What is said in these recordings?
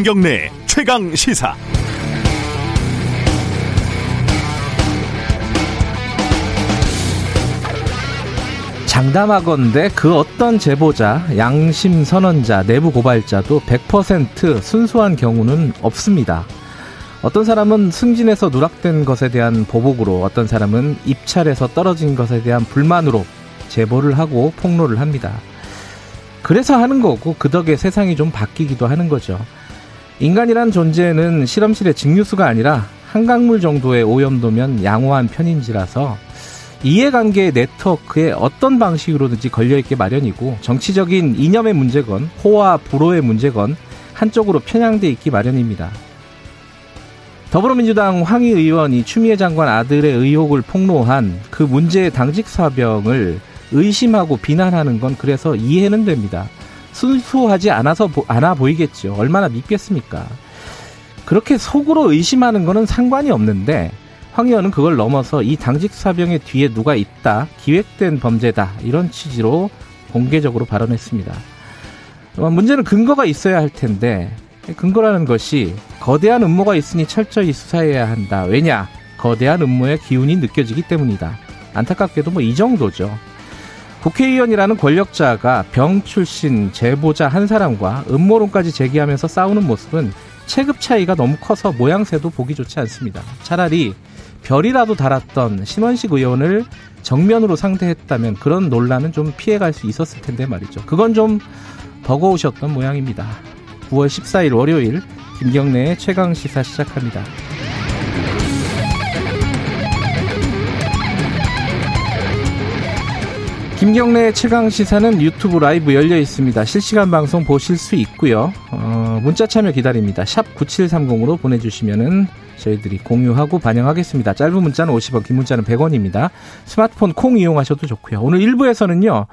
김경래 최강 시사. 장담하건대 그 어떤 제보자, 양심 선언자, 내부 고발자도 100% 순수한 경우는 없습니다. 어떤 사람은 승진해서 누락된 것에 대한 보복으로 어떤 사람은 입찰에서 떨어진 것에 대한 불만으로 제보를 하고 폭로를 합니다. 그래서 하는 거고 그 덕에 세상이 좀 바뀌기도 하는 거죠. 인간이란 존재는 실험실의 직류수가 아니라 한강물 정도의 오염도면 양호한 편인지라서 이해관계의 네트워크에 어떤 방식으로든지 걸려있게 마련이고 정치적인 이념의 문제건 호와 불호의 문제건 한쪽으로 편향돼 있기 마련입니다. 더불어민주당 황희 의원이 추미애 장관 아들의 의혹을 폭로한 그 문제의 당직 사병을 의심하고 비난하는 건 그래서 이해는 됩니다. 순수하지 않아서 않아 보이겠죠. 얼마나 믿겠습니까? 그렇게 속으로 의심하는 거는 상관이 없는데 황 의원은 그걸 넘어서 이 당직 사병의 뒤에 누가 있다, 기획된 범죄다 이런 취지로 공개적으로 발언했습니다. 문제는 근거가 있어야 할 텐데 근거라는 것이 거대한 음모가 있으니 철저히 수사해야 한다. 왜냐? 거대한 음모의 기운이 느껴지기 때문이다. 안타깝게도 뭐 이 정도죠. 국회의원이라는 권력자가 병 출신 제보자 한 사람과 음모론까지 제기하면서 싸우는 모습은 체급 차이가 너무 커서 모양새도 보기 좋지 않습니다. 차라리 별이라도 달았던 신원식 의원을 정면으로 상대했다면 그런 논란은 좀 피해갈 수 있었을 텐데 말이죠. 그건 좀 버거우셨던 모양입니다. 9월 14일 월요일 김경래의 최강 시사 시작합니다. 김경래 최강 시사는 유튜브 라이브 열려 있습니다. 실시간 방송 보실 수 있고요. 어, 문자 참여 기다립니다. 샵 9730으로 보내주시면은 저희들이 공유하고 반영하겠습니다. 짧은 문자는 50원, 긴 문자는 100원입니다. 스마트폰 콩 이용하셔도 좋고요. 오늘 1부에서는요.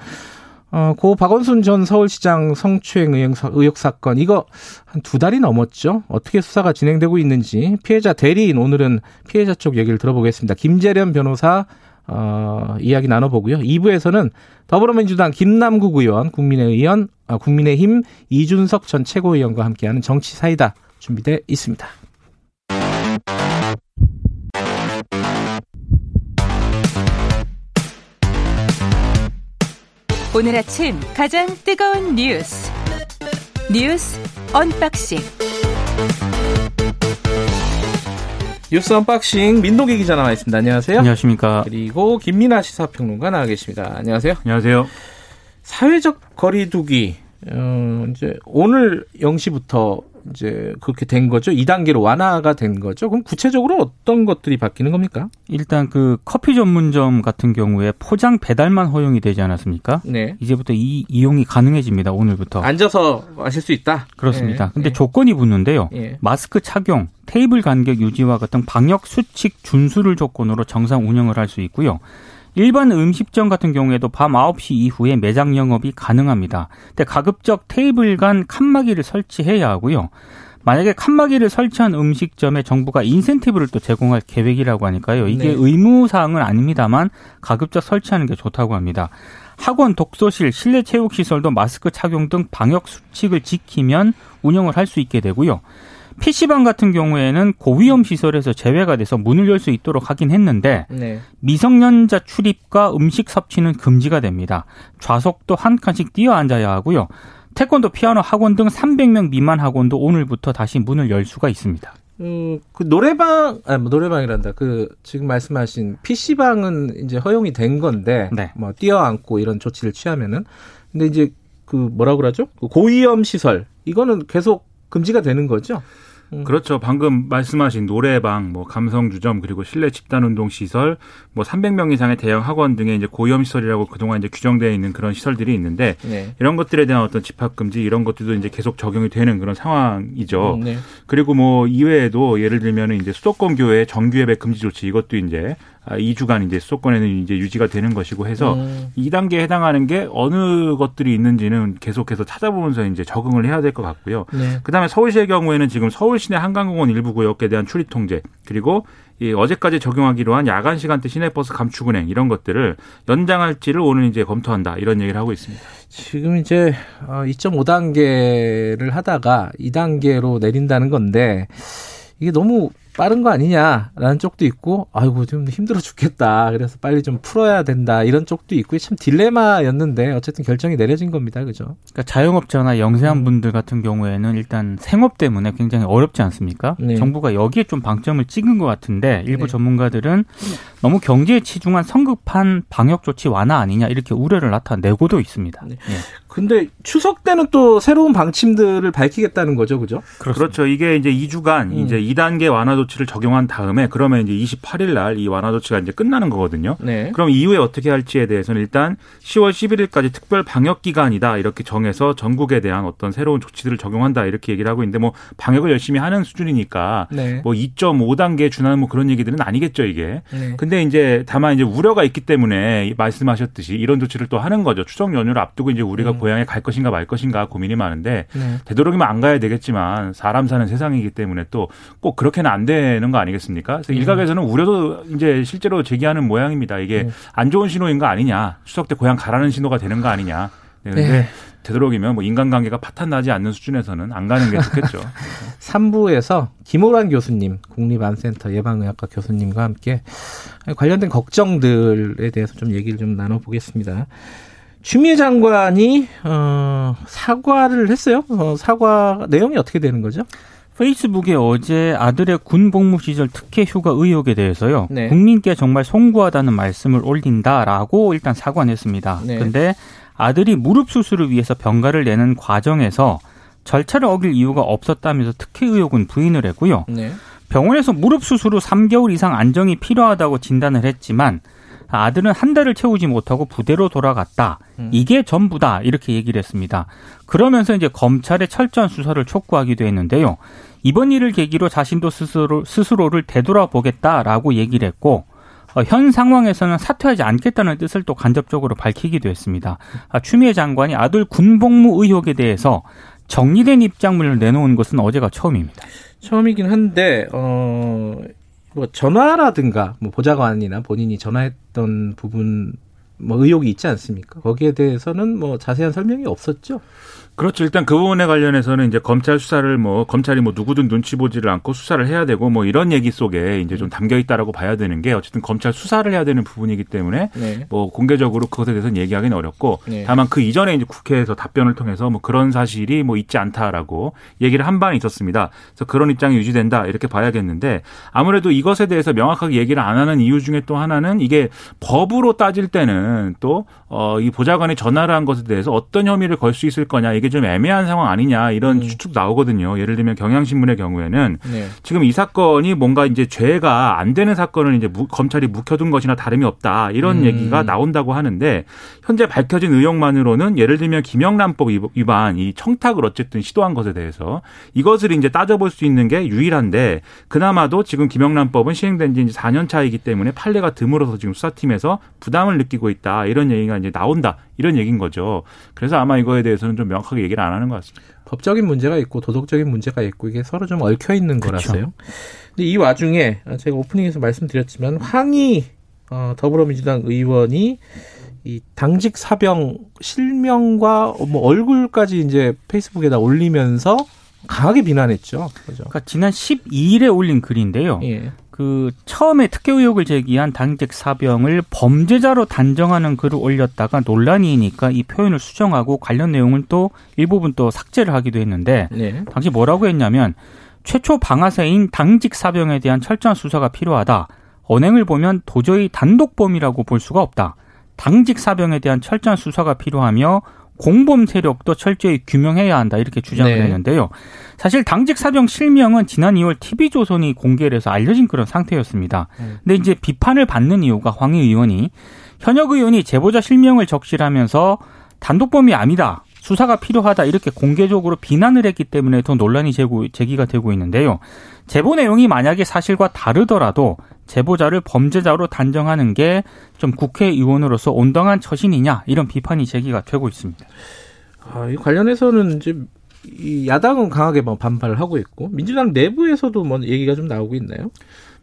어, 고 박원순 전 서울시장 성추행 의혹 사건 이거 한 두 달이 넘었죠. 어떻게 수사가 진행되고 있는지 피해자 대리인 오늘은 피해자 쪽 얘기를 들어보겠습니다. 김재련 변호사 어, 이야기 나눠보고요. 2부에서는 더불어민주당 김남국 의원, 국민의의원, 아, 국민의힘 이준석 전 최고위원과 함께하는 정치 사이다 준비돼 있습니다. 오늘 아침 가장 뜨거운 뉴스 뉴스 unboxing 뉴스 unboxing 민동기 기자 나와 있습니다. 안녕하세요. 안녕하십니까. 그리고 김민아 시사평론가 나와 계십니다. 안녕하세요. 안녕하세요. 사회적 거리두기 어, 이제 오늘 0시부터 이제 그렇게 된 거죠. 2단계로 완화가 된 거죠. 그럼 구체적으로 어떤 것들이 바뀌는 겁니까? 일단 그 커피 전문점 같은 경우에 포장 배달만 허용이 되지 않았습니까? 네. 이제부터 이 이용이 가능해집니다. 오늘부터. 앉아서 마실 수 있다. 그렇습니다. 네. 근데 네. 조건이 붙는데요. 네. 마스크 착용, 테이블 간격 유지와 같은 방역 수칙 준수를 조건으로 정상 운영을 할 수 있고요. 일반 음식점 같은 경우에도 밤 9시 이후에 매장 영업이 가능합니다. 근데 가급적 테이블 간 칸막이를 설치해야 하고요. 만약에 칸막이를 설치한 음식점에 정부가 인센티브를 또 제공할 계획이라고 하니까요. 이게 네. 의무 사항은 아닙니다만 가급적 설치하는 게 좋다고 합니다. 학원, 독서실, 실내 체육 시설도 마스크 착용 등 방역 수칙을 지키면 운영을 할 수 있게 되고요. PC방 같은 경우에는 고위험 시설에서 제외가 돼서 문을 열 수 있도록 하긴 했는데 네. 미성년자 출입과 음식 섭취는 금지가 됩니다. 좌석도 한 칸씩 뛰어 앉아야 하고요. 태권도, 피아노 학원 등 300명 미만 학원도 오늘부터 다시 문을 열 수가 있습니다. 음, 그 노래방, 아, 뭐 노래방이란다. 그 지금 말씀하신 PC방은 이제 허용이 된 건데, 네. 뭐 뛰어앉고 이런 조치를 취하면은, 근데 이제 그 뭐라 그러죠? 그 고위험 시설 이거는 계속 금지가 되는 거죠? 음. 그렇죠. 방금 말씀하신 노래방, 뭐 감성주점 그리고 실내 집단운동 시설, 뭐 300명 이상의 대형 학원 등의 이제 고위험 시설이라고 그동안 이제 규정되어 있는 그런 시설들이 있는데 네. 이런 것들에 대한 어떤 집합 금지 이런 것들도 이제 계속 적용이 되는 그런 상황이죠. 음, 네. 그리고 뭐 이외에도 예를 들면 이제 수도권 교회 정규 예배 금지 조치 이것도 이제 2주간 이제 수도권에는 이제 유지가 되는 것이고 해서 음. 2단계에 해당하는 게 어느 것들이 있는지는 계속해서 찾아보면서 이제 적응을 해야 될 것 같고요. 네. 그다음에 서울시의 경우에는 지금 서울 시내 한강공원 일부 구역에 대한 출입 통제 그리고 이 어제까지 적용하기로 한 야간 시간대 시내버스 감축 운행 이런 것들을 연장할지를 오늘 이제 검토한다 이런 얘기를 하고 있습니다. 지금 이제 2.5단계를 어, 하다가 2단계로 내린다는 건데 이게 너무 빠른 거 아니냐라는 쪽도 있고 아이고 좀 힘들어 죽겠다 그래서 빨리 좀 풀어야 된다 이런 쪽도 있고 참 딜레마였는데 어쨌든 결정이 내려진 겁니다 그죠 그러니까 자영업자나 영세한 음. 분들 같은 경우에는 일단 생업 때문에 굉장히 어렵지 않습니까 네. 정부가 여기에 좀 방점을 찍은 것 같은데 일부 네. 전문가들은 너무 경제에 치중한 성급한 방역 조치 완화 아니냐 이렇게 우려를 나타내고도 있습니다 네. 네. 근데 추석 때는 또 새로운 방침들을 밝히겠다는 거죠, 그죠? 그렇습니다. 그렇죠. 이게 이제 2주간 음. 이제 2단계 완화 조치를 적용한 다음에 그러면 이제 28일 날 이 완화 조치가 이제 끝나는 거거든요. 네. 그럼 이후에 어떻게 할지에 대해서는 일단 10월 11일까지 특별 방역 기간이다 이렇게 정해서 전국에 대한 어떤 새로운 조치들을 적용한다 이렇게 얘기를 하고 있는데 뭐 방역을 열심히 하는 수준이니까 네. 뭐 2.5단계 준하는 뭐 그런 얘기들은 아니겠죠 이게. 네. 근데 이제 다만 이제 우려가 있기 때문에 말씀하셨듯이 이런 조치를 또 하는 거죠. 추석 연휴를 앞두고 이제 우리가 음. 고향에 갈 것인가 말 것인가 고민이 많은데 네. 되도록이면 안 가야 되겠지만 사람 사는 세상이기 때문에 또 꼭 그렇게는 안 되는 거 아니겠습니까? 그래서 네. 일각에서는 우려도 이제 실제로 제기하는 모양입니다. 이게 네. 안 좋은 신호인 거 아니냐? 추석 때 고향 가라는 신호가 되는 거 아니냐? 네, 근데 네. 되도록이면 뭐 인간관계가 파탄 나지 않는 수준에서는 안 가는 게 좋겠죠. 3부에서 김호란 교수님, 국립안센터 예방의학과 교수님과 함께 관련된 걱정들에 대해서 좀 얘기를 좀 나눠보겠습니다. 추미애 장관이 어, 사과를 했어요. 어, 사과 내용이 어떻게 되는 거죠? 페이스북에 어제 아들의 군 복무 시절 특혜 휴가 의혹에 대해서요. 네. 국민께 정말 송구하다는 말씀을 올린다라고 일단 사과했습니다. 네. 근데 아들이 무릎 수술을 위해서 병가를 내는 과정에서 절차를 어길 이유가 없었다면서 특혜 의혹은 부인을 했고요. 네. 병원에서 무릎 수술 후 3개월 이상 안정이 필요하다고 진단을 했지만 아들은 한 달을 채우지 못하고 부대로 돌아갔다. 음. 이게 전부다. 이렇게 얘기를 했습니다. 그러면서 이제 검찰의 철저한 수사를 촉구하기도 했는데요. 이번 일을 계기로 자신도 스스로, 스스로를 되돌아보겠다라고 얘기를 했고, 어, 현 상황에서는 사퇴하지 않겠다는 뜻을 또 간접적으로 밝히기도 했습니다. 아, 추미애 장관이 아들 군복무 의혹에 대해서 정리된 입장문을 내놓은 것은 어제가 처음입니다. 처음이긴 한데, 어, 뭐 전화라든가 뭐 보좌관이나 본인이 전화했던 부분 뭐 의혹이 있지 않습니까? 거기에 대해서는 뭐 자세한 설명이 없었죠. 그렇죠. 일단 그 부분에 관련해서는 이제 검찰 수사를 뭐 검찰이 뭐 누구든 눈치 보지를 않고 수사를 해야 되고 뭐 이런 얘기 속에 이제 좀 담겨 있다라고 봐야 되는 게 어쨌든 검찰 수사를 해야 되는 부분이기 때문에 네. 뭐 공개적으로 그것에 대해서는 얘기하기는 어렵고 네. 다만 그 이전에 이제 국회에서 답변을 통해서 뭐 그런 사실이 뭐 있지 않다라고 얘기를 한 바는 있었습니다. 그래서 그런 입장이 유지된다 이렇게 봐야겠는데 아무래도 이것에 대해서 명확하게 얘기를 안 하는 이유 중에 또 하나는 이게 법으로 따질 때는 또 어 이 보좌관이 전화를 한 것에 대해서 어떤 혐의를 걸 수 있을 거냐 이게 이게 좀 애매한 상황 아니냐 이런 음. 추측 나오거든요. 예를 들면 경향신문의 경우에는 네. 지금 이 사건이 뭔가 이제 죄가 안 되는 사건을 이제 무, 검찰이 묵혀둔 것이나 다름이 없다 이런 음. 얘기가 나온다고 하는데 현재 밝혀진 의혹만으로는 예를 들면 김영란법 위반 이 청탁을 어쨌든 시도한 것에 대해서 이것을 이제 따져볼 수 있는 게 유일한데 그나마도 지금 김영란법은 시행된 지 이제 4년 차이기 때문에 판례가 드물어서 지금 수사팀에서 부담을 느끼고 있다 이런 얘기가 이제 나온다 이런 얘기인 거죠. 그래서 아마 이거에 대해서는 좀 명확하게 얘기를 안 하는 것 같습니다. 법적인 문제가 있고 도덕적인 문제가 있고 이게 서로 좀 얽혀 있는 거라서요. 근데 이 와중에 제가 오프닝에서 말씀드렸지만 황희 어, 더불어민주당 의원이 이 당직 사병 실명과 뭐 얼굴까지 이제 페이스북에다 올리면서 강하게 비난했죠. 그죠? 그러니까 지난 12일에 올린 글인데요. 예. 그 처음에 특혜 의혹을 제기한 당직 사병을 범죄자로 단정하는 글을 올렸다가 논란이니까 이 표현을 수정하고 관련 내용을 또 일부분 또 삭제를 하기도 했는데 네. 당시 뭐라고 했냐면 최초 방아쇠인 당직 사병에 대한 철저한 수사가 필요하다. 언행을 보면 도저히 단독범이라고 볼 수가 없다. 당직 사병에 대한 철저한 수사가 필요하며 공범 세력도 철저히 규명해야 한다 이렇게 주장을 네. 했는데요. 사실 당직 사병 실명은 지난 2월 TV조선이 공개를 해서 알려진 그런 상태였습니다. 음. 근데 이제 비판을 받는 이유가 황희 의원이 현역 의원이 제보자 실명을 적실하면서 단독범이 아니다. 수사가 필요하다 이렇게 공개적으로 비난을 했기 때문에 더 논란이 제기가 되고 있는데요. 제보 내용이 만약에 사실과 다르더라도 제보자를 범죄자로 단정하는 게 좀 국회의원으로서 온당한 처신이냐 이런 비판이 제기가 되고 있습니다. 아, 이 관련해서는 이제 이 야당은 강하게 뭐 반발을 하고 있고 민주당 내부에서도 뭐 얘기가 좀 나오고 있나요?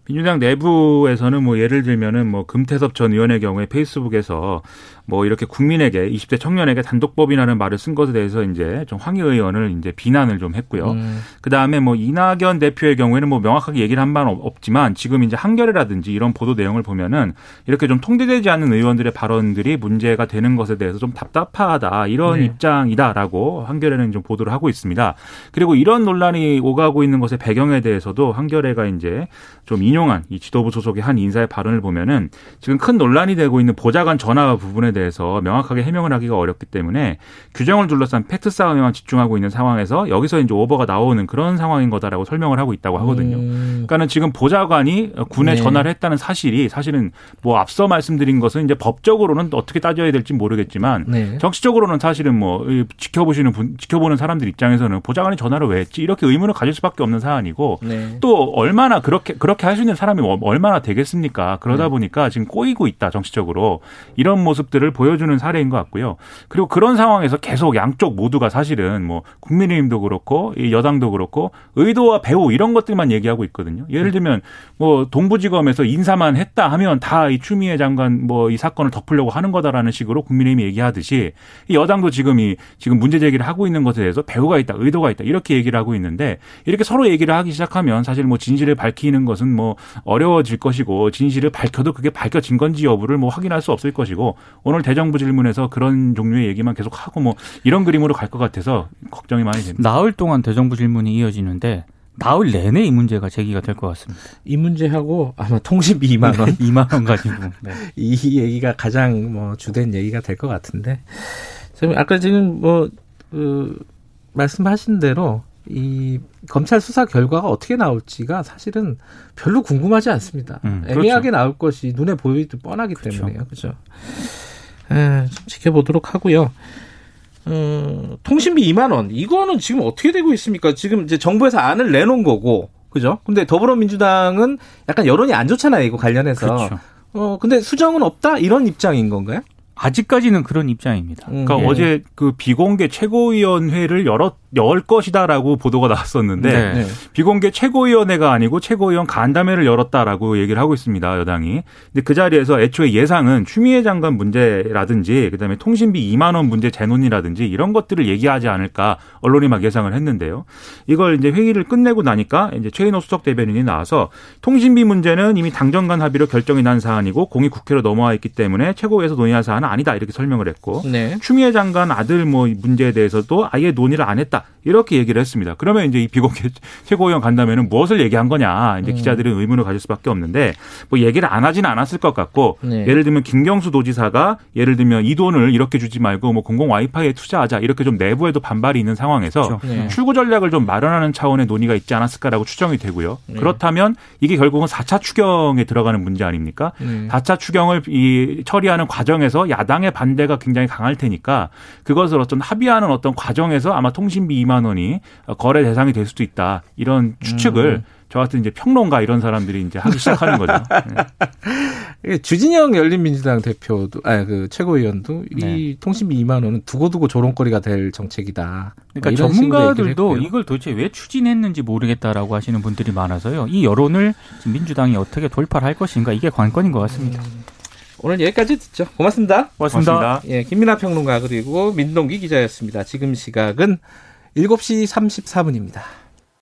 민주당 내부에서는 뭐 예를 들면은 뭐 금태섭 전 의원의 경우에 페이스북에서 뭐 이렇게 국민에게 20대 청년에게 단독법이라는 말을 쓴 것에 대해서 이제 좀 황희 의원을 이제 비난을 좀 했고요. 음. 그 다음에 뭐 이낙연 대표의 경우에는 뭐 명확하게 얘기를 한 바는 없지만 지금 이제 한겨레라든지 이런 보도 내용을 보면은 이렇게 좀 통제되지 않는 의원들의 발언들이 문제가 되는 것에 대해서 좀 답답하다 이런 네. 입장이다라고 한겨레는 좀 보도를 하고 있습니다. 그리고 이런 논란이 오가고 있는 것의 배경에 대해서도 한겨레가 이제 좀 인용한 이 지도부 소속의 한 인사의 발언을 보면은 지금 큰 논란이 되고 있는 보좌관 전화 부분에 대해서 명확하게 해명을 하기가 어렵기 때문에 규정을 둘러싼 팩트 싸움에만 집중하고 있는 상황에서 여기서 이제 오버가 나오는 그런 상황인 거다라고 설명을 하고 있다고 하거든요. 음. 그러니까는 지금 보좌관이 군에 네. 전화를 했다는 사실이 사실은 뭐 앞서 말씀드린 것은 이제 법적으로는 어떻게 따져야 될지 모르겠지만 네. 정치적으로는 사실은 뭐 지켜보시는 분 지켜보는 사람들 입장에서는 보좌관이 전화를 왜 했지 이렇게 의문을 가질 수밖에 없는 사안이고 네. 또 얼마나 그렇게 그렇게 할 수 있는 사람이 얼마나 되겠습니까? 그러다 네. 보니까 지금 꼬이고 있다 정치적으로 이런 모습들을 보여주는 사례인 것 같고요. 그리고 그런 상황에서 계속 양쪽 모두가 사실은 뭐 국민의힘도 그렇고 여당도 그렇고 의도와 배후 이런 것들만 얘기하고 있거든요. 예를 들면 뭐 동부지검에서 인사만 했다 하면 다 이 추미애 장관 뭐 이 사건을 덮으려고 하는 거다라는 식으로 국민의힘이 얘기하듯이 여당도 지금 이 지금 문제 제기를 하고 있는 것에 대해서 배후가 있다, 의도가 있다 이렇게 얘기를 하고 있는데 이렇게 서로 얘기를 하기 시작하면 사실 뭐 진실을 밝히는 것은 뭐 어려워질 것이고 진실을 밝혀도 그게 밝혀진 건지 여부를 뭐 확인할 수 없을 것이고 오늘 대정부 질문에서 그런 종류의 얘기만 계속 하고 뭐 이런 그림으로 갈 것 같아서 걱정이 많이 됩니다. 나흘 동안 대정부 질문이 이어지는데 나흘 내내 이 문제가 제기가 될 것 같습니다. 이 문제하고 아마 통신비 2만 원, 2만 원 가지고 네. 이 얘기가 가장 뭐 주된 얘기가 될 것 같은데, 아까 지금 뭐 그 말씀하신 대로 이 검찰 수사 결과가 어떻게 나올지가 사실은 별로 궁금하지 않습니다. 음, 그렇죠. 애매하게 나올 것이 눈에 보이듯 뻔하기 그렇죠. 때문에요. 그렇죠. 에, 지켜보도록 하고요. 어, 통신비 2만 원 이거는 지금 어떻게 되고 있습니까? 지금 이제 정부에서 안을 내놓은 거고 그죠? 근데 더불어민주당은 약간 여론이 안 좋잖아요 이거 관련해서. 그렇죠. 어 근데 수정은 없다 이런 입장인 건가요? 아직까지는 그런 입장입니다. 음, 그러니까 예. 어제 그 비공개 최고위원회를 열었 열 것이다라고 보도가 나왔었는데 네. 네. 비공개 최고위원회가 아니고 최고위원 간담회를 열었다라고 얘기를 하고 있습니다 여당이. 근데 그 자리에서 애초에 예상은 추미애 장관 문제라든지 그다음에 통신비 2만 원 문제 재논이라든지 이런 것들을 얘기하지 않을까 언론이 막 예상을 했는데요. 이걸 이제 회의를 끝내고 나니까 이제 최인호 수석 대변인이 나와서 통신비 문제는 이미 당정 간 합의로 결정이 난 사안이고 공이 국회로 넘어와 있기 때문에 최고위에서 논의할 사안은 아니다 이렇게 설명을 했고 네. 추미애 장관 아들 뭐 문제에 대해서도 아예 논의를 안 했다. 이렇게 얘기를 했습니다. 그러면 이제 이 비공개 최고위원 간다면은 무엇을 얘기한 거냐 이제 음. 기자들은 의문을 가질 수밖에 없는데 뭐 얘기를 안 하지는 않았을 것 같고 네. 예를 들면 김경수 도지사가 예를 들면 이 돈을 이렇게 주지 말고 뭐 공공 와이파이에 투자하자 이렇게 좀 내부에도 반발이 있는 상황에서 그렇죠. 네. 출구 전략을 좀 마련하는 차원의 논의가 있지 않았을까라고 추정이 되고요. 네. 그렇다면 이게 결국은 4차 추경에 들어가는 문제 아닙니까? 네. 4차 추경을 이 처리하는 과정에서 야당의 반대가 굉장히 강할 테니까 그것을 어떤 합의하는 어떤 과정에서 아마 통신비 2만 원이 거래 대상이 될 수도 있다. 이런 추측을 음. 저 같은 이제 평론가 이런 사람들이 이제 하기 시작하는 거죠. 네. 주진영 열린민주당 대표도, 아, 그 최고위원도 네. 이 통신비 2만 원은 두고두고 조롱거리가 될 정책이다. 그러니까 뭐 전문가들도 이걸 도대체 왜 추진했는지 모르겠다라고 하시는 분들이 많아서요. 이 여론을 민주당이 어떻게 돌파를 할 것인가 이게 관건인 것 같습니다. 음. 오늘 여기까지 듣죠. 고맙습니다. 고맙습니다. 고맙습니다. 예, 김민아 평론가 그리고 민동기 기자였습니다. 지금 시각은 7시 34분입니다.